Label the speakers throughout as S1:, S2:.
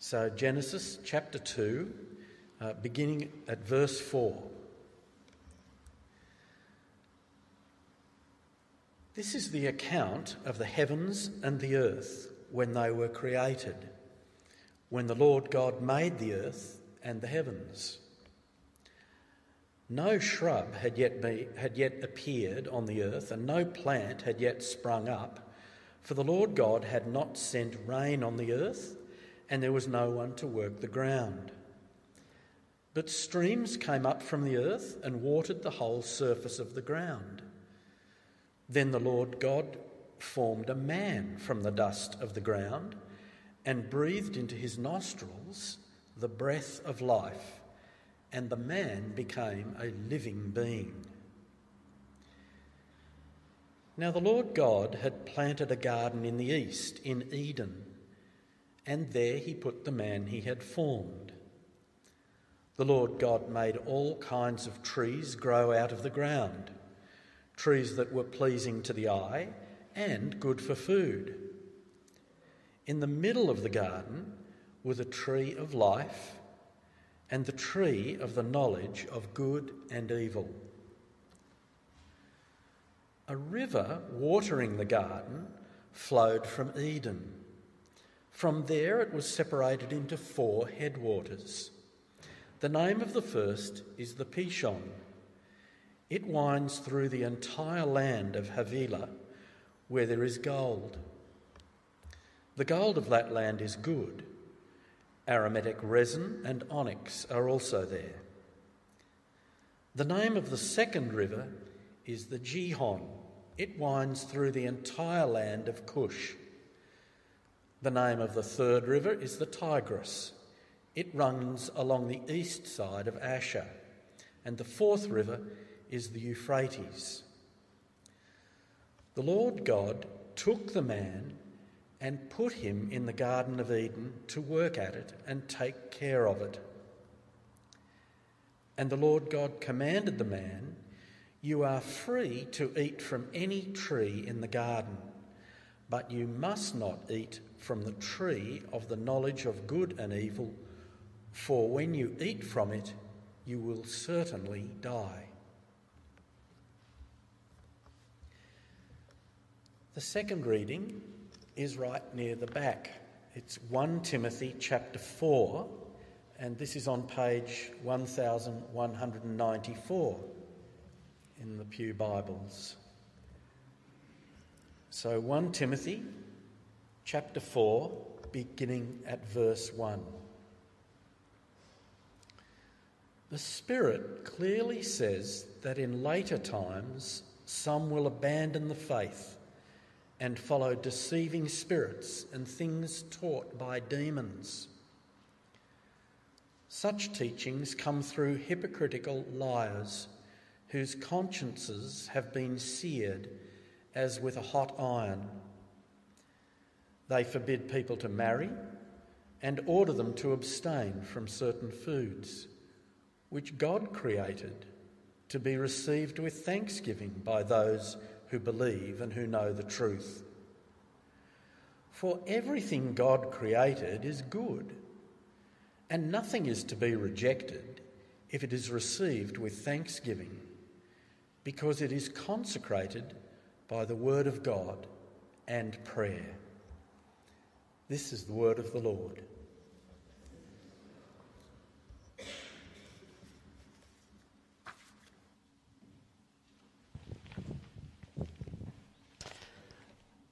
S1: So, Genesis chapter 2, uh, beginning at verse 4. This is the account of the heavens and the earth when they were created, when the Lord God made the earth and the heavens. No shrub had yet, be, had yet appeared on the earth, and no plant had yet sprung up, for the Lord God had not sent rain on the earth, and there was no one to work the ground. But streams came up from the earth and watered the whole surface of the ground. Then the Lord God formed a man from the dust of the ground and breathed into his nostrils the breath of life and the man became a living being. Now the Lord God had planted a garden in the east, in Eden, and there he put the man he had formed. The Lord God made all kinds of trees grow out of the ground, trees that were pleasing to the eye and good for food. In the middle of the garden were the tree of life and the tree of the knowledge of good and evil. A river watering the garden flowed from Eden. From there it was separated into four headwaters. The name of the first is the Pishon. It winds through the entire land of Havilah, where there is gold. The gold of that land is good Aromatic resin and onyx are also there. The name of the second river is the Gihon. It winds through the entire land of Cush. The name of the third river is the Tigris. It runs along the east side of Ashur. And the fourth river is the Euphrates. The Lord God took the man and put him in the Garden of Eden to work at it and take care of it. And the Lord God commanded the man, You are free to eat from any tree in the garden, but you must not eat from the tree of the knowledge of good and evil, for when you eat from it, you will certainly die. The second reading is right near the back. It's 1 Timothy chapter 4, and this is on page 1194 in the Pew Bibles. So 1 Timothy chapter 4, beginning at verse 1. The Spirit clearly says that in later times some will abandon the faith and follow deceiving spirits and things taught by demons. Such teachings come through hypocritical liars whose consciences have been seared as with a hot iron. They forbid people to marry and order them to abstain from certain foods, which God created to be received with thanksgiving by those who believe and who know the truth. For everything God created is good, and nothing is to be rejected if it is received with thanksgiving, because it is consecrated by the word of God and prayer. This is the word of the Lord.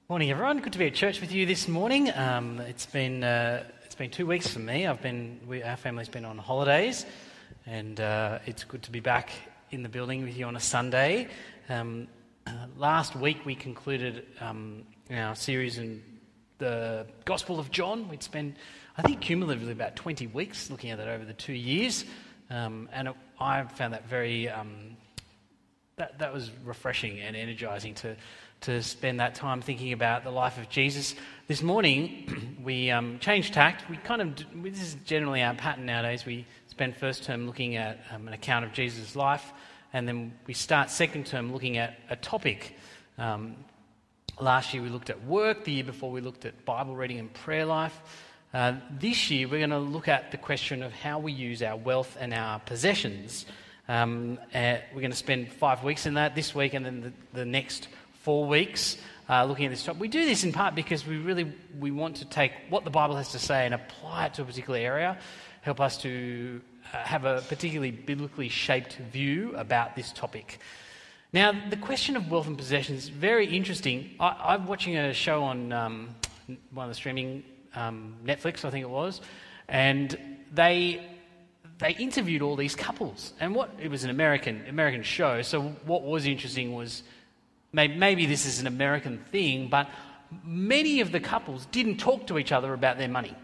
S2: Morning, everyone. Good to be at church with you this morning. Um, it's been uh, it's been two weeks for me. I've been we, our family's been on holidays, and uh, it's good to be back in the building with you on a Sunday. Um, uh, last week we concluded um, our series in the Gospel of John. We'd spend, I think cumulatively about 20 weeks looking at that over the two years, um, and it, I found that very um, that that was refreshing and energizing to to spend that time thinking about the life of Jesus. This morning, we um, changed tact. We kind of, this is generally our pattern nowadays. We spend first term looking at um, an account of Jesus' life, and then we start second term looking at a topic. Um, last year we looked at work, the year before we looked at Bible reading and prayer life. Uh, this year, we're going to look at the question of how we use our wealth and our possessions. Um, uh, we're going to spend five weeks in that this week and then the, the next four weeks uh, looking at this topic. We do this in part because we really we want to take what the Bible has to say and apply it to a particular area, help us to uh, have a particularly biblically shaped view about this topic. Now, the question of wealth and possessions is very interesting. I, am watching a show on um, one of the streaming um, Netflix, I think it was, and they they interviewed all these couples. And what it was an American American show. So what was interesting was maybe, maybe this is an American thing, but many of the couples didn't talk to each other about their money.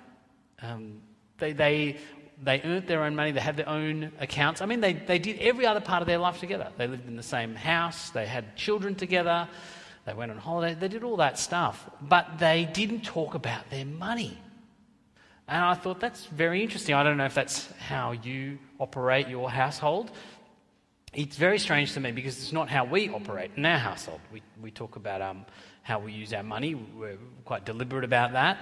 S2: Um, they, they they earned their own money, they had their own accounts. I mean, they, they did every other part of their life together. They lived in the same house, they had children together, they went on holiday, they did all that stuff. But they didn't talk about their money. And I thought that's very interesting. I don't know if that's how you operate your household. It's very strange to me because it's not how we operate in our household. We, we talk about um, how we use our money, we're quite deliberate about that.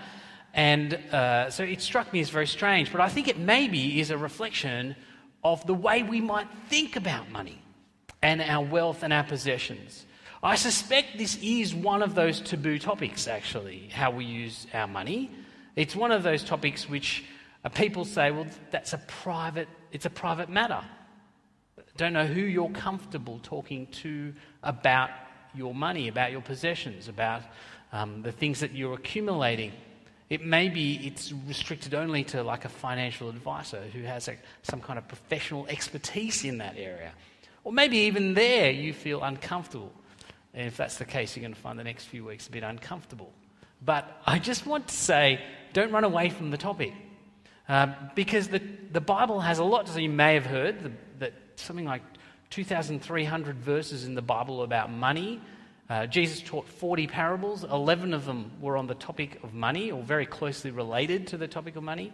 S2: And uh, so it struck me as very strange, but I think it maybe is a reflection of the way we might think about money and our wealth and our possessions. I suspect this is one of those taboo topics, actually, how we use our money. It's one of those topics which uh, people say, well, that's a private, it's a private matter. Don't know who you're comfortable talking to about your money, about your possessions, about um, the things that you're accumulating. It may be it's restricted only to like a financial advisor who has a, some kind of professional expertise in that area. Or maybe even there you feel uncomfortable. And if that's the case, you're going to find the next few weeks a bit uncomfortable. But I just want to say don't run away from the topic. Uh, because the, the Bible has a lot say. You may have heard the, that something like 2,300 verses in the Bible about money uh, Jesus taught 40 parables. 11 of them were on the topic of money or very closely related to the topic of money.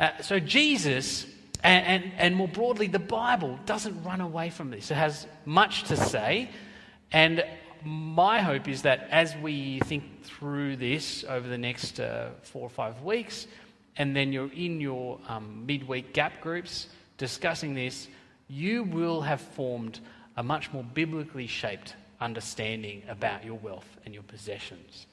S2: Uh, so, Jesus, and, and, and more broadly, the Bible, doesn't run away from this. It has much to say. And my hope is that as we think through this over the next uh, four or five weeks, and then you're in your um, midweek gap groups discussing this, you will have formed a much more biblically shaped understanding about your wealth and your possessions.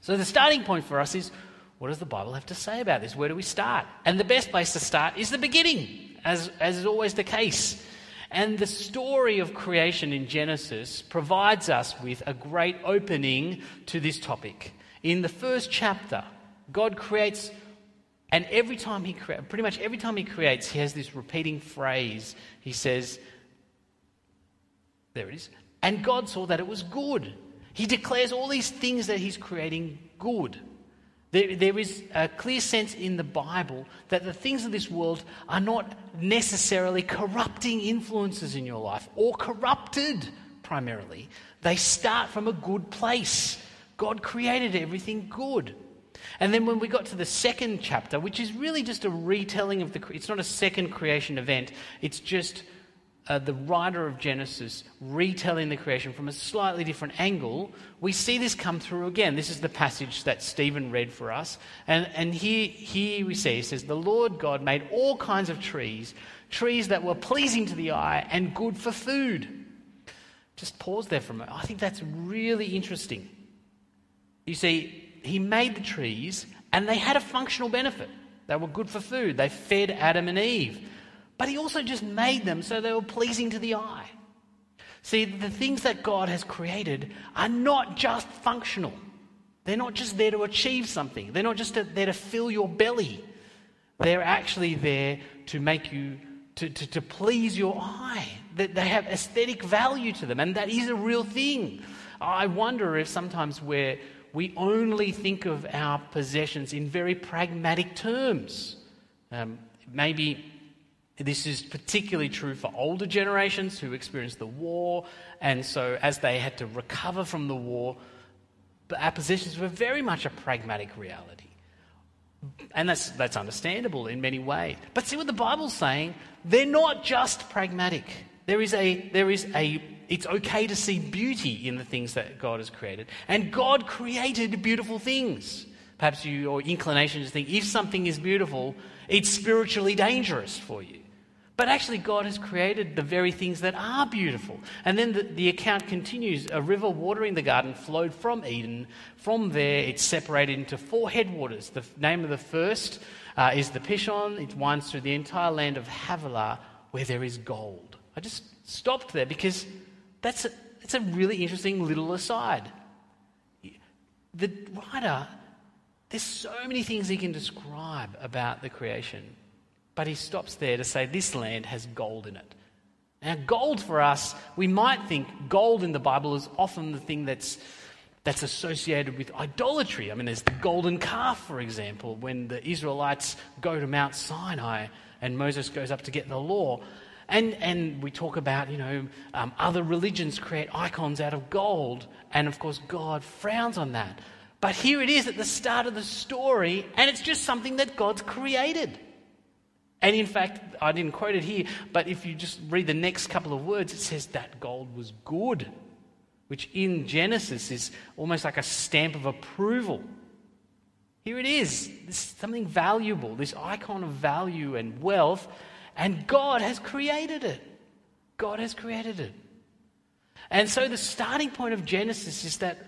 S2: So, the starting point for us is what does the Bible have to say about this? Where do we start? And the best place to start is the beginning, as, as is always the case. And the story of creation in Genesis provides us with a great opening to this topic. In the first chapter, God creates, and every time He creates, pretty much every time He creates, He has this repeating phrase. He says, There it is. And God saw that it was good. He declares all these things that He's creating good. There, there is a clear sense in the Bible that the things of this world are not necessarily corrupting influences in your life or corrupted primarily. They start from a good place. God created everything good. And then when we got to the second chapter, which is really just a retelling of the, it's not a second creation event, it's just uh, the writer of Genesis retelling the creation from a slightly different angle, we see this come through again. This is the passage that Stephen read for us. And, and here, here we see, it says, The Lord God made all kinds of trees, trees that were pleasing to the eye and good for food. Just pause there for a moment. I think that's really interesting. You see, he made the trees and they had a functional benefit. They were good for food. They fed Adam and Eve. But he also just made them so they were pleasing to the eye. See, the things that God has created are not just functional. They're not just there to achieve something. They're not just there to fill your belly. They're actually there to make you, to, to, to please your eye. That they have aesthetic value to them, and that is a real thing. I wonder if sometimes we're, we only think of our possessions in very pragmatic terms. Um, maybe this is particularly true for older generations who experienced the war, and so as they had to recover from the war, our possessions were very much a pragmatic reality. And that's, that's understandable in many ways. But see what the Bible's saying? They're not just pragmatic. There is a, there is a, it's okay to see beauty in the things that God has created. And God created beautiful things. Perhaps your inclination is to think if something is beautiful, it's spiritually dangerous for you. But actually, God has created the very things that are beautiful. And then the, the, account continues a river watering the garden flowed from Eden. From there, it's separated into four headwaters. The name of the first uh, is the Pishon. It winds through the entire land of Havilah, where there is gold. I just stopped there because that's a, that's a really interesting little aside. The writer, there's so many things he can describe about the creation. But he stops there to say this land has gold in it. Now, gold for us, we might think gold in the Bible is often the thing that's, that's associated with idolatry. I mean, there's the golden calf, for example, when the Israelites go to Mount Sinai and Moses goes up to get the law. And, and we talk about, you know, um, other religions create icons out of gold. And of course, God frowns on that. But here it is at the start of the story, and it's just something that God's created. And in fact, I didn't quote it here, but if you just read the next couple of words, it says that gold was good, which in Genesis is almost like a stamp of approval. Here it is, this something valuable, this icon of value and wealth, and God has created it. God has created it. And so the starting point of Genesis is that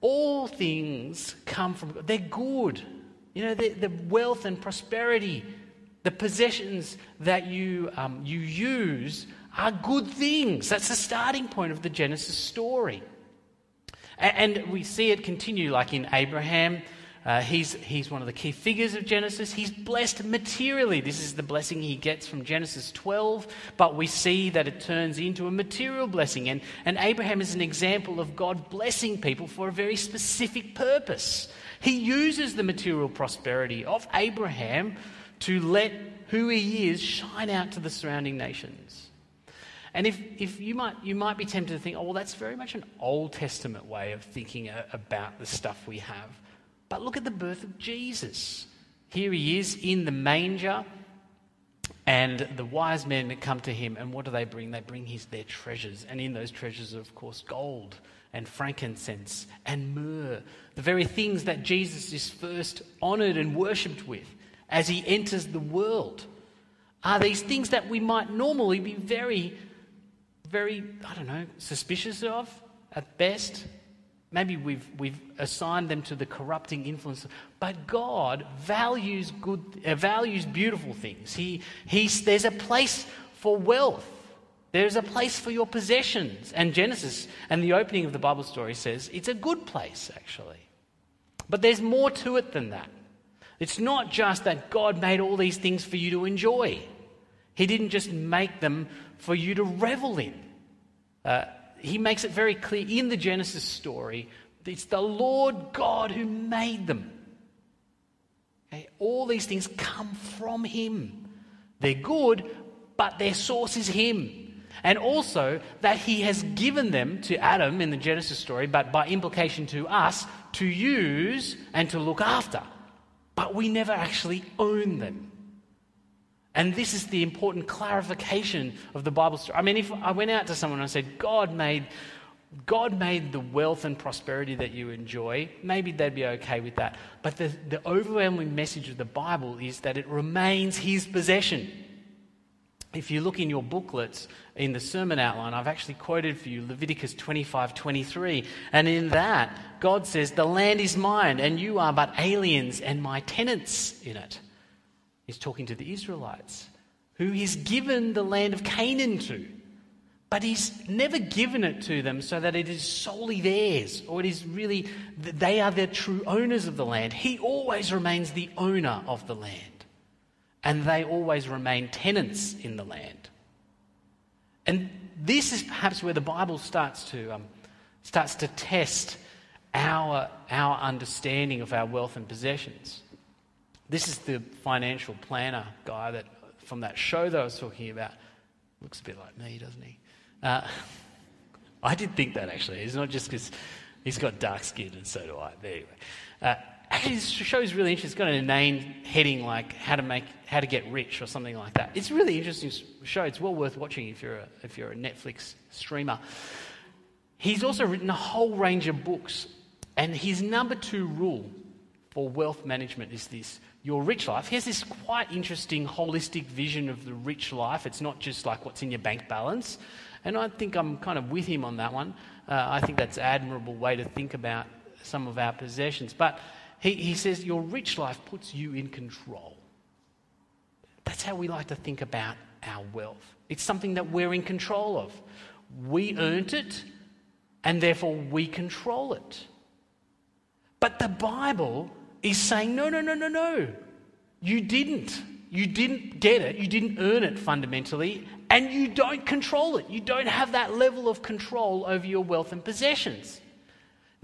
S2: all things come from God. They're good. You know, the wealth and prosperity the possessions that you, um, you use are good things. That's the starting point of the Genesis story. And, and we see it continue, like in Abraham. Uh, he's, he's one of the key figures of Genesis. He's blessed materially. This is the blessing he gets from Genesis 12, but we see that it turns into a material blessing. And, and Abraham is an example of God blessing people for a very specific purpose. He uses the material prosperity of Abraham to let who he is shine out to the surrounding nations. And if, if you, might, you might be tempted to think, oh, well, that's very much an Old Testament way of thinking uh, about the stuff we have. But look at the birth of Jesus. Here he is in the manger, and the wise men come to him, and what do they bring? They bring his, their treasures. And in those treasures are, of course, gold and frankincense and myrrh, the very things that Jesus is first honored and worshipped with as he enters the world are these things that we might normally be very, very, I don't know, suspicious of at best. Maybe we've, we've assigned them to the corrupting influence. But God values, good, uh, values beautiful things. He, he's, there's a place for wealth. There's a place for your possessions. And Genesis and the opening of the Bible story says it's a good place, actually. But there's more to it than that. It's not just that God made all these things for you to enjoy, He didn't just make them for you to revel in. Uh, he makes it very clear in the Genesis story that it's the Lord God who made them. Okay? All these things come from Him. They're good, but their source is Him. And also that He has given them to Adam in the Genesis story, but by implication to us, to use and to look after but we never actually own them. And this is the important clarification of the Bible story. I mean, if I went out to someone and I said, God made, God made the wealth and prosperity that you enjoy, maybe they'd be okay with that. But the, the overwhelming message of the Bible is that it remains His possession. If you look in your booklets in the sermon outline, I've actually quoted for you Leviticus 25 23. And in that, God says, The land is mine, and you are but aliens and my tenants in it. He's talking to the Israelites, who he's given the land of Canaan to. But he's never given it to them so that it is solely theirs, or it is really, they are the true owners of the land. He always remains the owner of the land and they always remain tenants in the land. And this is perhaps where the Bible starts to, um, starts to test our, our understanding of our wealth and possessions. This is the financial planner guy that from that show that I was talking about. Looks a bit like me, doesn't he? Uh, I did think that actually. It's not just because he's got dark skin and so do I. Anyway, uh, actually, this show is really interesting. It's got a name heading like how to make how to get rich or something like that. It's a really interesting show. It's well worth watching if you're a, if you're a Netflix streamer. He's also written a whole range of books, and his number two rule for wealth management is this your rich life. Here's this quite interesting holistic vision of the rich life. It's not just like what's in your bank balance. And I think I'm kind of with him on that one. Uh, I think that's an admirable way to think about some of our possessions. But he, he says your rich life puts you in control. That's how we like to think about our wealth. It's something that we're in control of. We earned it, and therefore we control it. But the Bible is saying, no, no, no, no, no. You didn't. You didn't get it. You didn't earn it fundamentally. And you don't control it. You don't have that level of control over your wealth and possessions.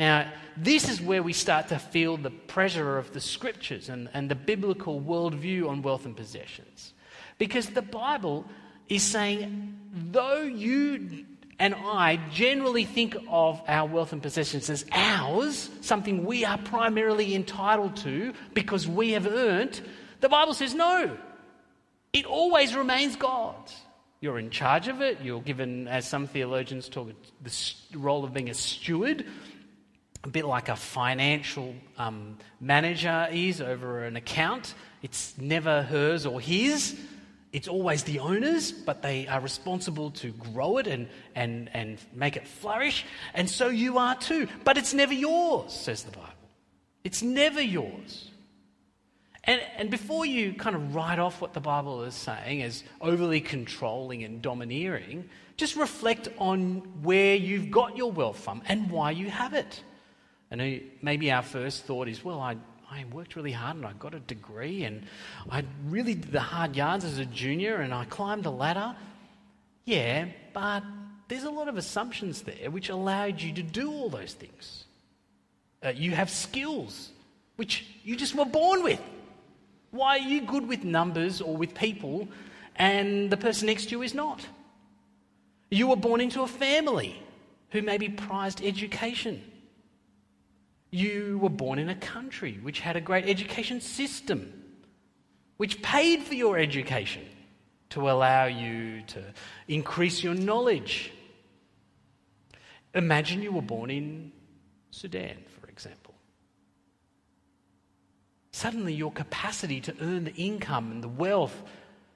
S2: Now, this is where we start to feel the pressure of the scriptures and, and the biblical worldview on wealth and possessions. Because the Bible is saying, though you and I generally think of our wealth and possessions as ours, something we are primarily entitled to because we have earned, the Bible says no. It always remains God's. You're in charge of it. You're given, as some theologians talk, the role of being a steward, a bit like a financial um, manager is over an account. It's never hers or his it's always the owners, but they are responsible to grow it and, and, and make it flourish. And so you are too. But it's never yours, says the Bible. It's never yours. And, and before you kind of write off what the Bible is saying as overly controlling and domineering, just reflect on where you've got your wealth from and why you have it. And maybe our first thought is, well, I, I worked really hard and I got a degree and I really did the hard yards as a junior and I climbed the ladder. Yeah, but there's a lot of assumptions there which allowed you to do all those things. Uh, you have skills which you just were born with. Why are you good with numbers or with people and the person next to you is not? You were born into a family who maybe prized education you were born in a country which had a great education system, which paid for your education to allow you to increase your knowledge. Imagine you were born in Sudan, for example. Suddenly, your capacity to earn the income and the wealth,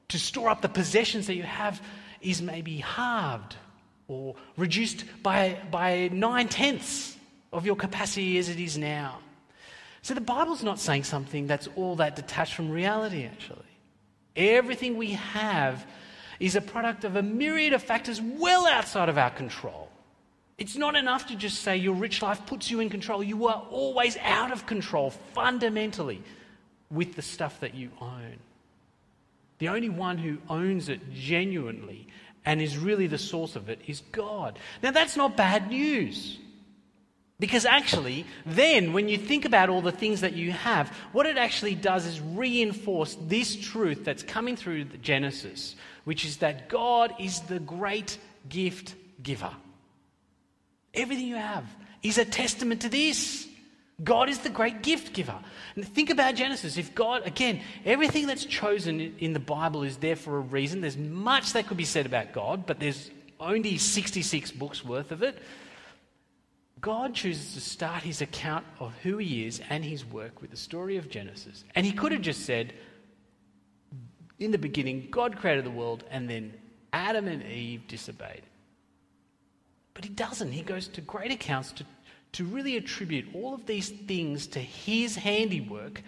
S2: to store up the possessions that you have, is maybe halved or reduced by, by nine tenths of your capacity as it is now. So the Bible's not saying something that's all that detached from reality, actually. Everything we have is a product of a myriad of factors well outside of our control. It's not enough to just say your rich life puts you in control. You are always out of control fundamentally with the stuff that you own. The only one who owns it genuinely and is really the source of it is God. Now, that's not bad news. Because actually, then when you think about all the things that you have, what it actually does is reinforce this truth that's coming through Genesis, which is that God is the great gift giver. Everything you have is a testament to this. God is the great gift giver. And think about Genesis. If God, again, everything that's chosen in the Bible is there for a reason. There's much that could be said about God, but there's only 66 books worth of it. God chooses to start his account of who he is and his work with the story of Genesis. And he could have just said, in the beginning, God created the world, and then Adam and Eve disobeyed. But he doesn't. He goes to great accounts to, to really attribute all of these things to his handiwork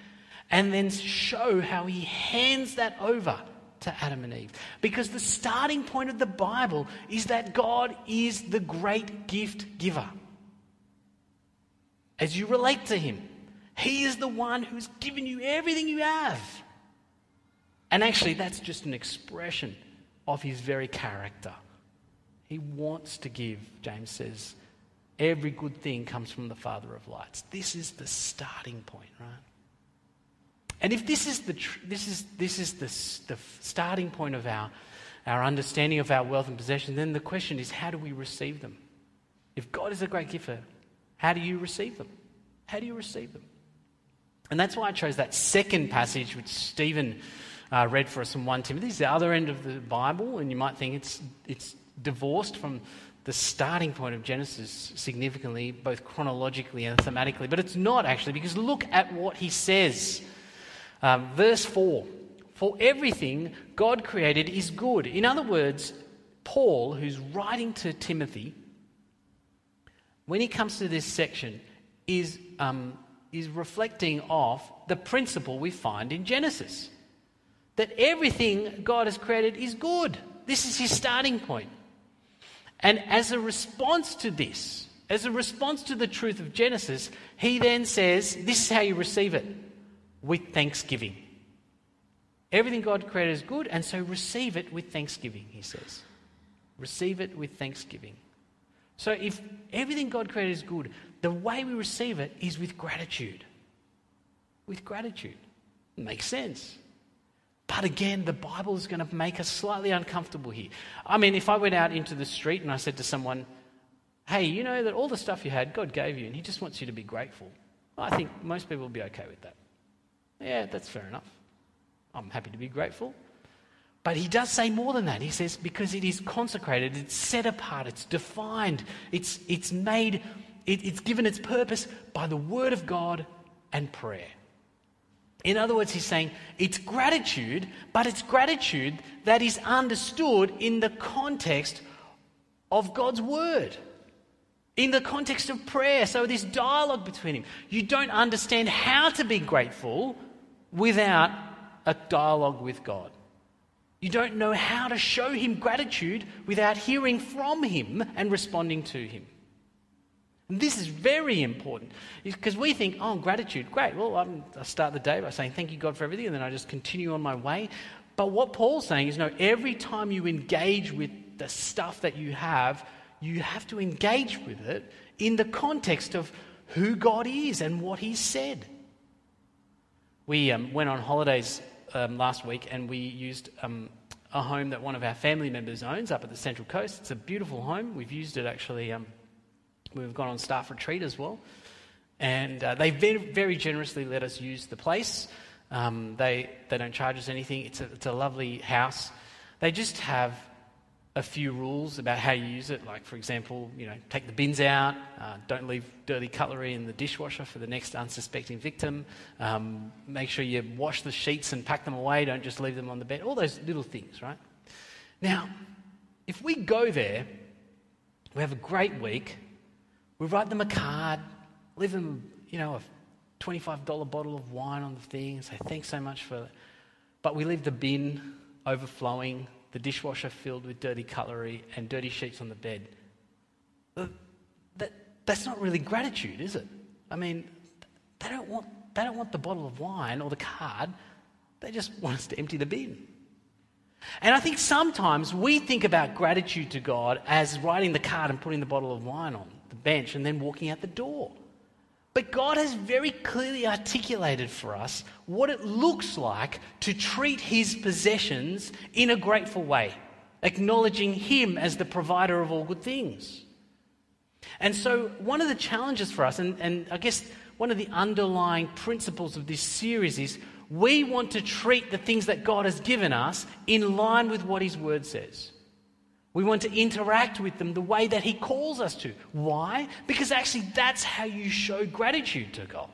S2: and then show how he hands that over to Adam and Eve. Because the starting point of the Bible is that God is the great gift giver as you relate to Him. He is the one who's given you everything you have. And actually, that's just an expression of His very character. He wants to give, James says, every good thing comes from the Father of lights. This is the starting point, right? And if this is the, tr- this is, this is the, the starting point of our, our understanding of our wealth and possession, then the question is how do we receive them? If God is a great giver, how do you receive them? How do you receive them? And that's why I chose that second passage, which Stephen uh, read for us from 1 Timothy. It's the other end of the Bible, and you might think it's, it's divorced from the starting point of Genesis significantly, both chronologically and thematically, but it's not actually, because look at what he says. Um, verse 4 For everything God created is good. In other words, Paul, who's writing to Timothy, when he comes to this section, is, um, is reflecting off the principle we find in Genesis that everything God has created is good. This is his starting point. And as a response to this, as a response to the truth of Genesis, he then says, This is how you receive it with thanksgiving. Everything God created is good, and so receive it with thanksgiving, he says. Receive it with thanksgiving. So if everything God created is good, the way we receive it is with gratitude. With gratitude. It makes sense. But again, the Bible is going to make us slightly uncomfortable here. I mean, if I went out into the street and I said to someone, hey, you know that all the stuff you had, God gave you, and He just wants you to be grateful, I think most people will be okay with that. Yeah, that's fair enough. I'm happy to be grateful. But he does say more than that. He says, because it is consecrated, it's set apart, it's defined, it's, it's made, it, it's given its purpose by the word of God and prayer. In other words, he's saying it's gratitude, but it's gratitude that is understood in the context of God's word, in the context of prayer. So, this dialogue between him. You don't understand how to be grateful without a dialogue with God. You don't know how to show him gratitude without hearing from him and responding to him. And this is very important because we think, oh, gratitude, great. Well, I'm, I start the day by saying thank you, God, for everything, and then I just continue on my way. But what Paul's saying is, no, every time you engage with the stuff that you have, you have to engage with it in the context of who God is and what He said. We um, went on holidays um, last week and we used um, a home that one of our family members owns up at the Central Coast. It's a beautiful home. We've used it actually um, We've gone on staff retreat as well. And uh, they very, very generously let us use the place. Um, they, they don't charge us anything. It's a, it's a lovely house. They just have a few rules about how you use it. Like, for example, you know, take the bins out, uh, don't leave dirty cutlery in the dishwasher for the next unsuspecting victim. Um, make sure you wash the sheets and pack them away. Don't just leave them on the bed. All those little things, right? Now, if we go there, we have a great week, we write them a card, leave them, you know, a $25 bottle of wine on the thing and say, thanks so much for. But we leave the bin overflowing, the dishwasher filled with dirty cutlery and dirty sheets on the bed. Uh, that, that's not really gratitude, is it? I mean, they don't, want, they don't want the bottle of wine or the card, they just want us to empty the bin. And I think sometimes we think about gratitude to God as writing the card and putting the bottle of wine on the bench and then walking out the door. But God has very clearly articulated for us what it looks like to treat His possessions in a grateful way, acknowledging Him as the provider of all good things. And so, one of the challenges for us, and, and I guess one of the underlying principles of this series is we want to treat the things that God has given us in line with what His Word says. We want to interact with them the way that He calls us to. Why? Because actually, that's how you show gratitude to God.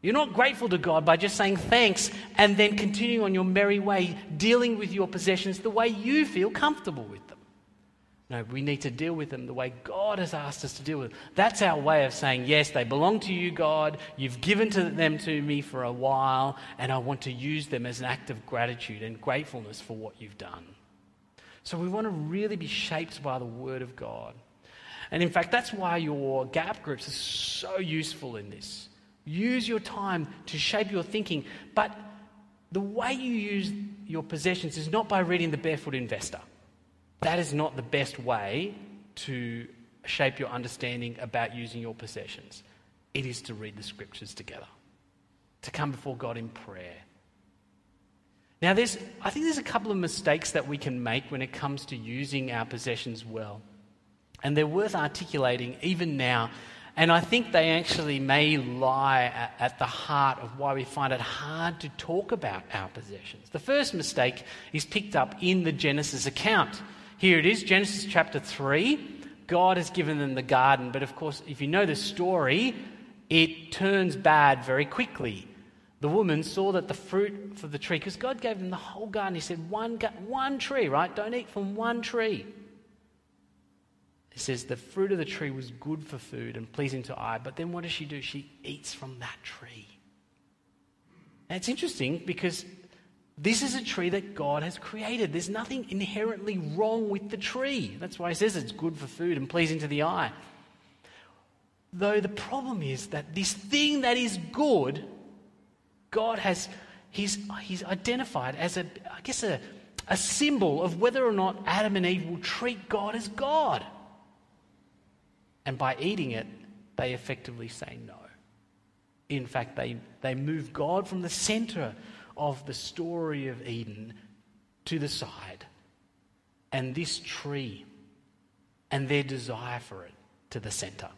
S2: You're not grateful to God by just saying thanks and then continuing on your merry way, dealing with your possessions the way you feel comfortable with them. No, we need to deal with them the way God has asked us to deal with them. That's our way of saying, yes, they belong to you, God. You've given to them to me for a while, and I want to use them as an act of gratitude and gratefulness for what you've done. So we want to really be shaped by the Word of God. And in fact, that's why your gap groups are so useful in this. Use your time to shape your thinking, but the way you use your possessions is not by reading The Barefoot Investor. That is not the best way to shape your understanding about using your possessions. It is to read the scriptures together, to come before God in prayer. Now, there's, I think there's a couple of mistakes that we can make when it comes to using our possessions well. And they're worth articulating even now. And I think they actually may lie at, at the heart of why we find it hard to talk about our possessions. The first mistake is picked up in the Genesis account Here it is, Genesis chapter 3. God has given them the garden, but of course, if you know the story, it turns bad very quickly. The woman saw that the fruit for the tree, because God gave them the whole garden, He said, one, one tree, right? Don't eat from one tree. He says the fruit of the tree was good for food and pleasing to eye, but then what does she do? She eats from that tree. And it's interesting because this is a tree that God has created. There's nothing inherently wrong with the tree. That's why he says it's good for food and pleasing to the eye. Though the problem is that this thing that is good, God has he's, he's identified as a, I guess, a, a symbol of whether or not Adam and Eve will treat God as God. And by eating it, they effectively say no. In fact, they, they move God from the center of the story of Eden to the side. And this tree and their desire for it to the center.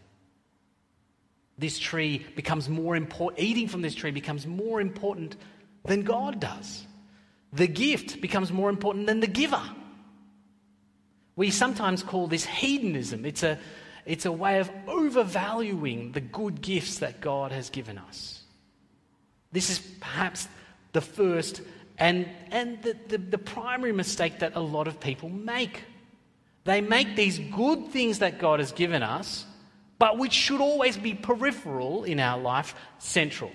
S2: This tree becomes more important, eating from this tree becomes more important than God does. The gift becomes more important than the giver. We sometimes call this hedonism. It's a, it's a way of overvaluing the good gifts that God has given us. This is perhaps the first and, and the, the, the primary mistake that a lot of people make. They make these good things that God has given us, but which should always be peripheral in our life, central.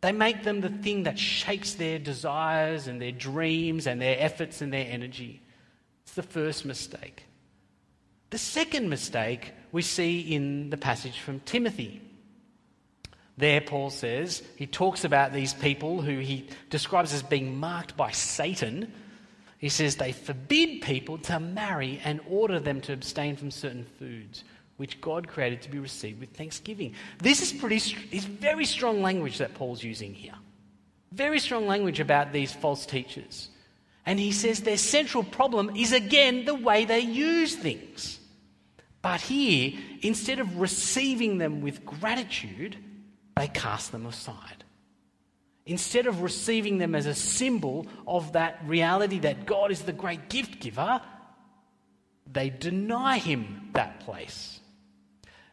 S2: They make them the thing that shapes their desires and their dreams and their efforts and their energy. It's the first mistake. The second mistake we see in the passage from Timothy. There, Paul says, he talks about these people who he describes as being marked by Satan. He says they forbid people to marry and order them to abstain from certain foods which God created to be received with thanksgiving. This is pretty is very strong language that Paul's using here. Very strong language about these false teachers. And he says their central problem is again the way they use things. But here, instead of receiving them with gratitude, they cast them aside. Instead of receiving them as a symbol of that reality that God is the great gift giver, they deny him that place.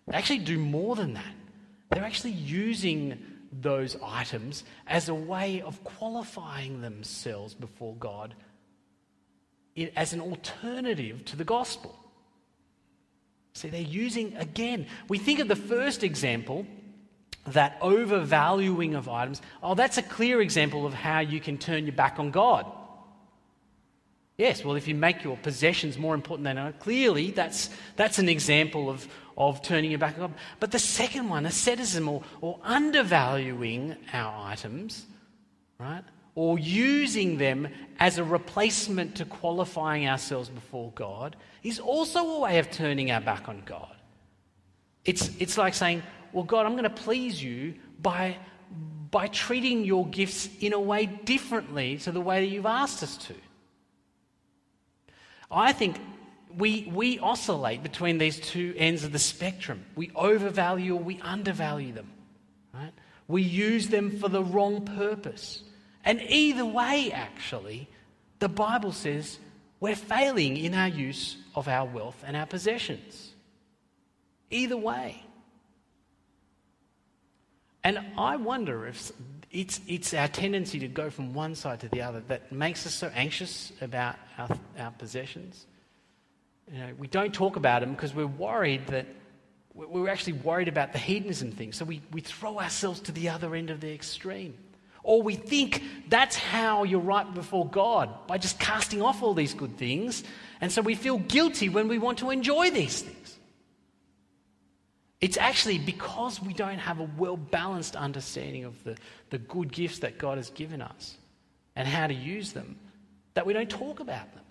S2: They actually do more than that. They're actually using those items as a way of qualifying themselves before God as an alternative to the gospel. See, they're using, again, we think of the first example, that overvaluing of items. Oh, that's a clear example of how you can turn your back on God. Yes, well, if you make your possessions more important than God, clearly that's, that's an example of, of turning your back on God. But the second one, asceticism or, or undervaluing our items, right? Or using them as a replacement to qualifying ourselves before God is also a way of turning our back on God. It's, it's like saying, Well, God, I'm going to please you by, by treating your gifts in a way differently to the way that you've asked us to. I think we, we oscillate between these two ends of the spectrum. We overvalue or we undervalue them. Right? We use them for the wrong purpose. And either way, actually, the Bible says we're failing in our use of our wealth and our possessions. Either way. And I wonder if it's, it's our tendency to go from one side to the other that makes us so anxious about our, our possessions. You know, we don't talk about them because we're worried that we're actually worried about the hedonism thing. So we, we throw ourselves to the other end of the extreme. Or we think that's how you're right before God, by just casting off all these good things. And so we feel guilty when we want to enjoy these things. It's actually because we don't have a well balanced understanding of the, the good gifts that God has given us and how to use them that we don't talk about them.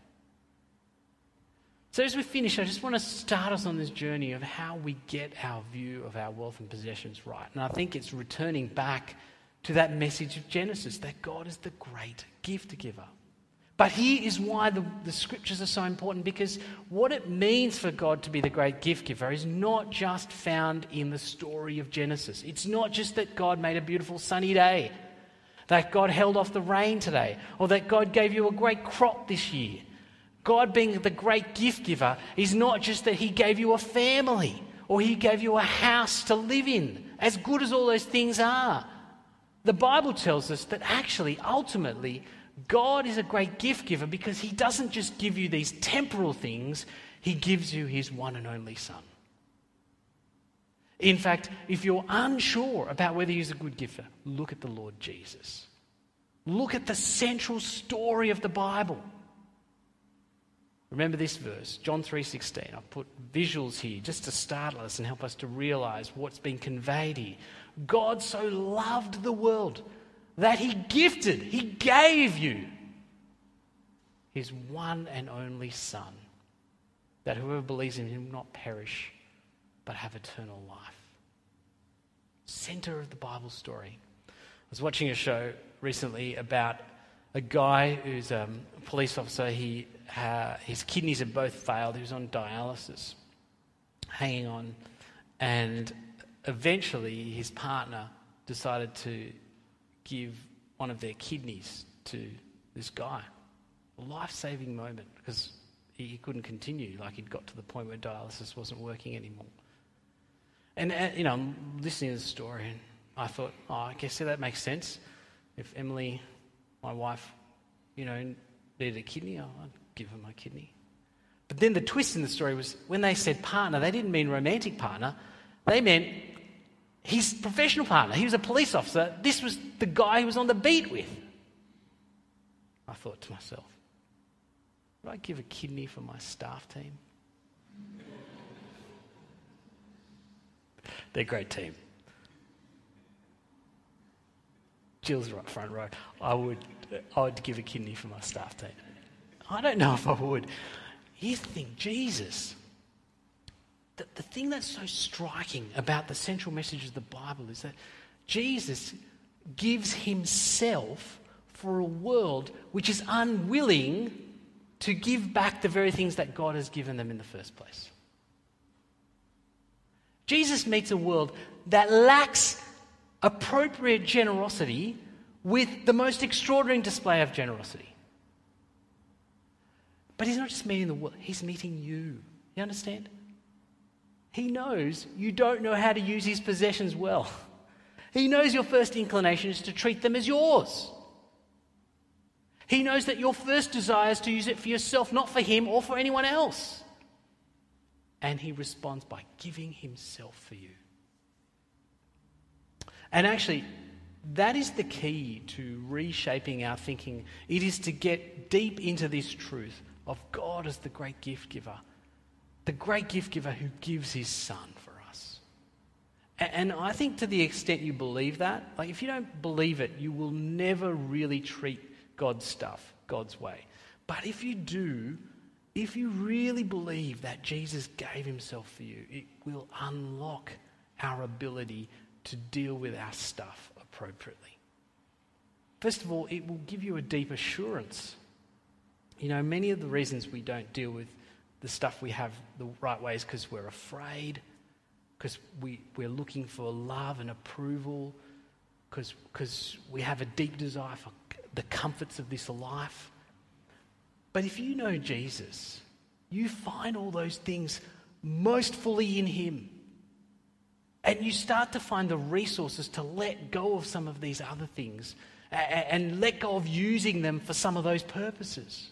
S2: So, as we finish, I just want to start us on this journey of how we get our view of our wealth and possessions right. And I think it's returning back to that message of Genesis that God is the great gift giver. But here is why the, the scriptures are so important because what it means for God to be the great gift giver is not just found in the story of Genesis. It's not just that God made a beautiful sunny day, that God held off the rain today, or that God gave you a great crop this year. God being the great gift giver is not just that He gave you a family or He gave you a house to live in, as good as all those things are. The Bible tells us that actually, ultimately, God is a great gift giver because He doesn't just give you these temporal things, He gives you His one and only Son. In fact, if you're unsure about whether He's a good giver, look at the Lord Jesus. Look at the central story of the Bible. Remember this verse, John 3:16. I've put visuals here just to startle us and help us to realize what's being conveyed here. God so loved the world that he gifted, he gave you his one and only son that whoever believes in him will not perish but have eternal life. Center of the Bible story. I was watching a show recently about a guy who's um, a police officer. He, uh, his kidneys had both failed. He was on dialysis, hanging on. And eventually, his partner decided to give one of their kidneys to this guy. A life saving moment because he, couldn't continue. Like he'd got to the point where dialysis wasn't working anymore. And, uh, you know, I'm listening to the story and I thought, oh, I guess that makes sense. If Emily my wife, you know, needed a kidney, I'd give her my kidney. But then the twist in the story was when they said partner, they didn't mean romantic partner. They meant his professional partner. He was a police officer. This was the guy he was on the beat with. I thought to myself, would I give a kidney for my staff team? They're a great team. Jill's right front row. I would, I would give a kidney for my staff team. I don't know if I would. You think, Jesus. The, the thing that's so striking about the central message of the Bible is that Jesus gives himself for a world which is unwilling to give back the very things that God has given them in the first place. Jesus meets a world that lacks appropriate generosity with the most extraordinary display of generosity. But he's not just meeting the world, he's meeting you. You understand? He knows you don't know how to use his possessions well. He knows your first inclination is to treat them as yours. He knows that your first desire is to use it for yourself, not for him or for anyone else. And he responds by giving himself for you. And actually, that is the key to reshaping our thinking. It is to get deep into this truth of God as the great gift giver, the great gift giver who gives his son for us. And I think to the extent you believe that, like if you don't believe it, you will never really treat God's stuff God's way. But if you do, if you really believe that Jesus gave himself for you, it will unlock our ability to deal with our stuff appropriately. First of all, it will give you a deep assurance. You know, many of the reasons we don't deal with the stuff we have the right way is because we're afraid, because we, we're looking for love and approval, because we have a deep desire for the comforts of this life. But if you know Jesus, you find all those things most fully in Him. And you start to find the resources to let go of some of these other things and let go of using them for some of those purposes.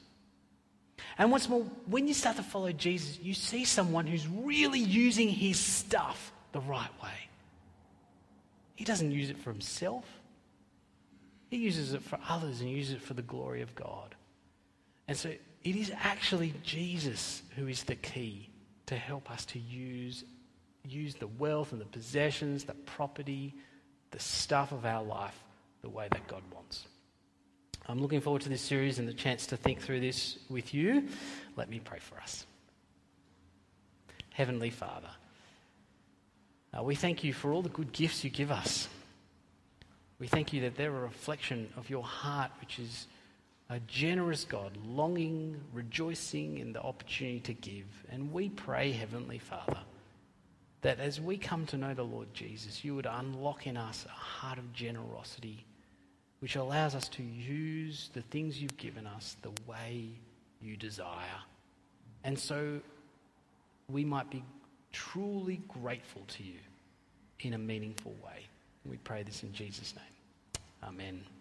S2: And once more, when you start to follow Jesus, you see someone who's really using his stuff the right way. He doesn't use it for himself, he uses it for others and uses it for the glory of God. And so it is actually Jesus who is the key to help us to use use the wealth and the possessions, the property, the stuff of our life the way that God wants. I'm looking forward to this series and the chance to think through this with you. Let me pray for us. Heavenly Father, uh, we thank you for all the good gifts you give us. We thank you that they're a reflection of your heart, which is a generous God, longing, rejoicing in the opportunity to give. And we pray, Heavenly Father, that as we come to know the Lord Jesus, you would unlock in us a heart of generosity, which allows us to use the things you've given us the way you desire. And so we might be truly grateful to you in a meaningful way. We pray this in Jesus' name. Amen.